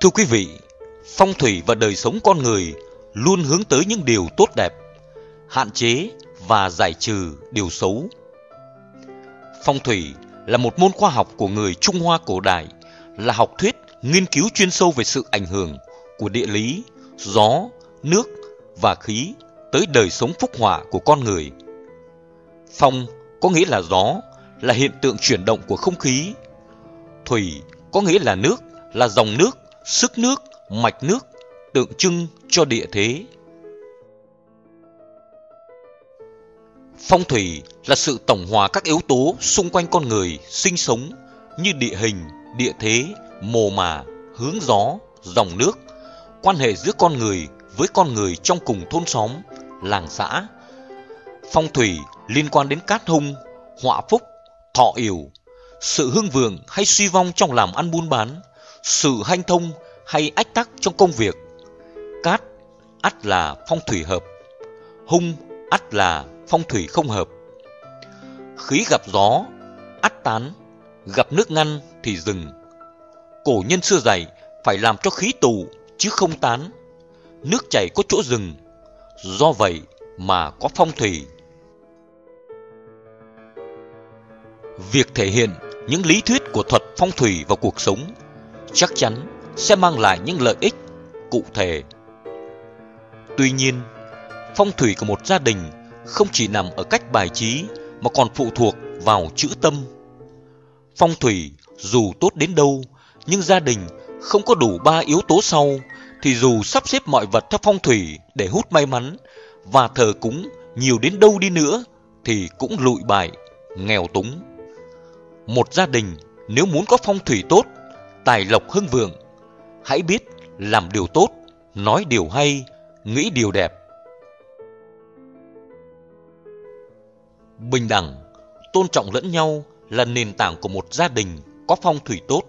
Thưa quý vị, phong thủy và đời sống con người luôn hướng tới những điều tốt đẹp, hạn chế và giải trừ điều xấu. Phong thủy là một môn khoa học của người Trung Hoa cổ đại, là học thuyết nghiên cứu chuyên sâu về sự ảnh hưởng của địa lý, gió, nước và khí tới đời sống phúc họa của con người. Phong có nghĩa là gió, là hiện tượng chuyển động của không khí. Thủy có nghĩa là nước, là dòng nước, sức nước, mạch nước, tượng trưng cho địa thế. Phong thủy là sự tổng hòa các yếu tố xung quanh con người sinh sống như địa hình, địa thế, mồ mả, hướng gió, dòng nước, quan hệ giữa con người với con người trong cùng thôn xóm, làng xã. Phong thủy liên quan đến cát hung, họa phúc, thọ yểu, sự hưng vượng hay suy vong trong làm ăn buôn bán, sự hanh thông hay ách tắc trong công việc. Cát ắt là phong thủy hợp, hung ắt là phong thủy không hợp. Khí gặp gió, ắt tán, gặp nước ngăn thì dừng. Cổ nhân xưa dạy phải làm cho khí tù chứ không tán. Nước chảy có chỗ dừng, do vậy mà có phong thủy. Việc thể hiện những lý thuyết của thuật phong thủy vào cuộc sống chắc chắn sẽ mang lại những lợi ích cụ thể. Tuy nhiên, phong thủy của một gia đình không chỉ nằm ở cách bài trí mà còn phụ thuộc vào chữ tâm. Phong thủy dù tốt đến đâu, nhưng gia đình không có đủ ba yếu tố sau thì dù sắp xếp mọi vật theo phong thủy để hút may mắn và thờ cúng nhiều đến đâu đi nữa thì cũng lụi bại, nghèo túng. Một gia đình nếu muốn có phong thủy tốt, tài lộc hưng vượng, hãy biết làm điều tốt, nói điều hay, nghĩ điều đẹp. Bình đẳng, tôn trọng lẫn nhau là nền tảng của một gia đình có phong thủy tốt.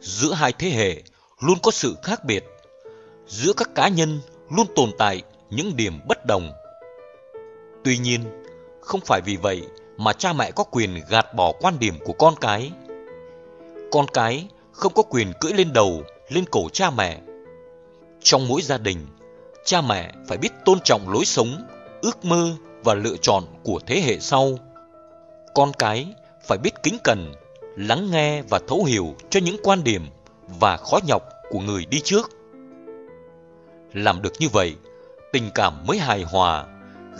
Giữa hai thế hệ luôn có sự khác biệt. Giữa các cá nhân luôn tồn tại những điểm bất đồng. Tuy nhiên, không phải vì vậy mà cha mẹ có quyền gạt bỏ quan điểm của con cái. Con cái không có quyền cưỡi lên đầu, lên cổ cha mẹ. Trong mỗi gia đình, cha mẹ phải biết tôn trọng lối sống, ước mơ và lựa chọn của thế hệ sau. Con cái phải biết kính cẩn, lắng nghe và thấu hiểu cho những quan điểm và khó nhọc của người đi trước. Làm được như vậy, tình cảm mới hài hòa,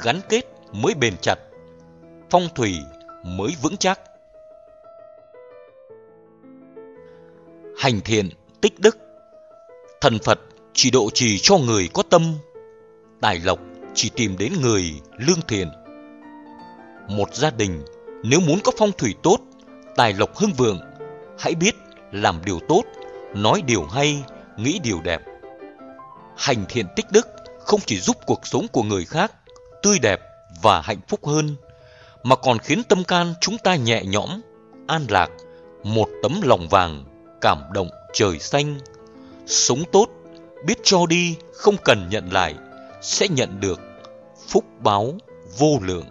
gắn kết mới bền chặt, phong thủy mới vững chắc. Hành thiện, tích đức Thần Phật chỉ độ trì cho người có tâm, tài lộc chỉ tìm đến người lương thiện. Một gia đình nếu muốn có phong thủy tốt, tài lộc hưng vượng, hãy biết làm điều tốt, nói điều hay, nghĩ điều đẹp. Hành thiện tích đức không chỉ giúp cuộc sống của người khác tươi đẹp và hạnh phúc hơn, mà còn khiến tâm can chúng ta nhẹ nhõm, an lạc, một tấm lòng vàng, cảm động trời xanh. Sống tốt, biết cho đi, không cần nhận lại, sẽ nhận được phúc báo vô lượng.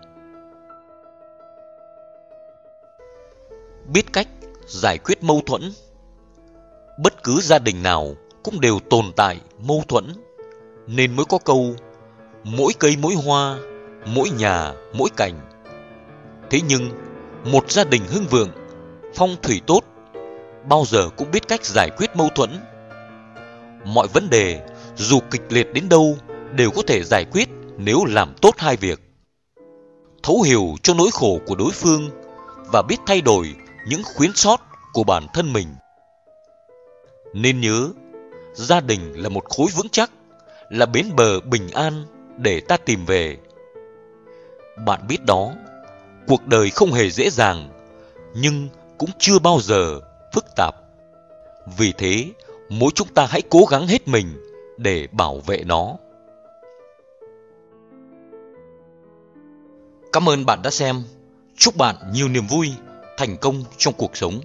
Biết cách giải quyết mâu thuẫn Bất cứ gia đình nào cũng đều tồn tại mâu thuẫn, nên mới có câu mỗi cây mỗi hoa, mỗi nhà mỗi cảnh. Thế nhưng, một gia đình hưng vượng, phong thủy tốt, bao giờ cũng biết cách giải quyết mâu thuẫn. Mọi vấn đề, dù kịch liệt đến đâu, đều có thể giải quyết nếu làm tốt hai việc. Thấu hiểu cho nỗi khổ của đối phương và biết thay đổi những khuyến sót của bản thân mình. Nên nhớ, gia đình là một khối vững chắc, là bến bờ bình an để ta tìm về. Bạn biết đó, cuộc đời không hề dễ dàng, nhưng cũng chưa bao giờ phức tạp. Vì thế, mỗi chúng ta hãy cố gắng hết mình để bảo vệ nó. Cảm ơn bạn đã xem. Chúc bạn nhiều niềm vui, thành công trong cuộc sống.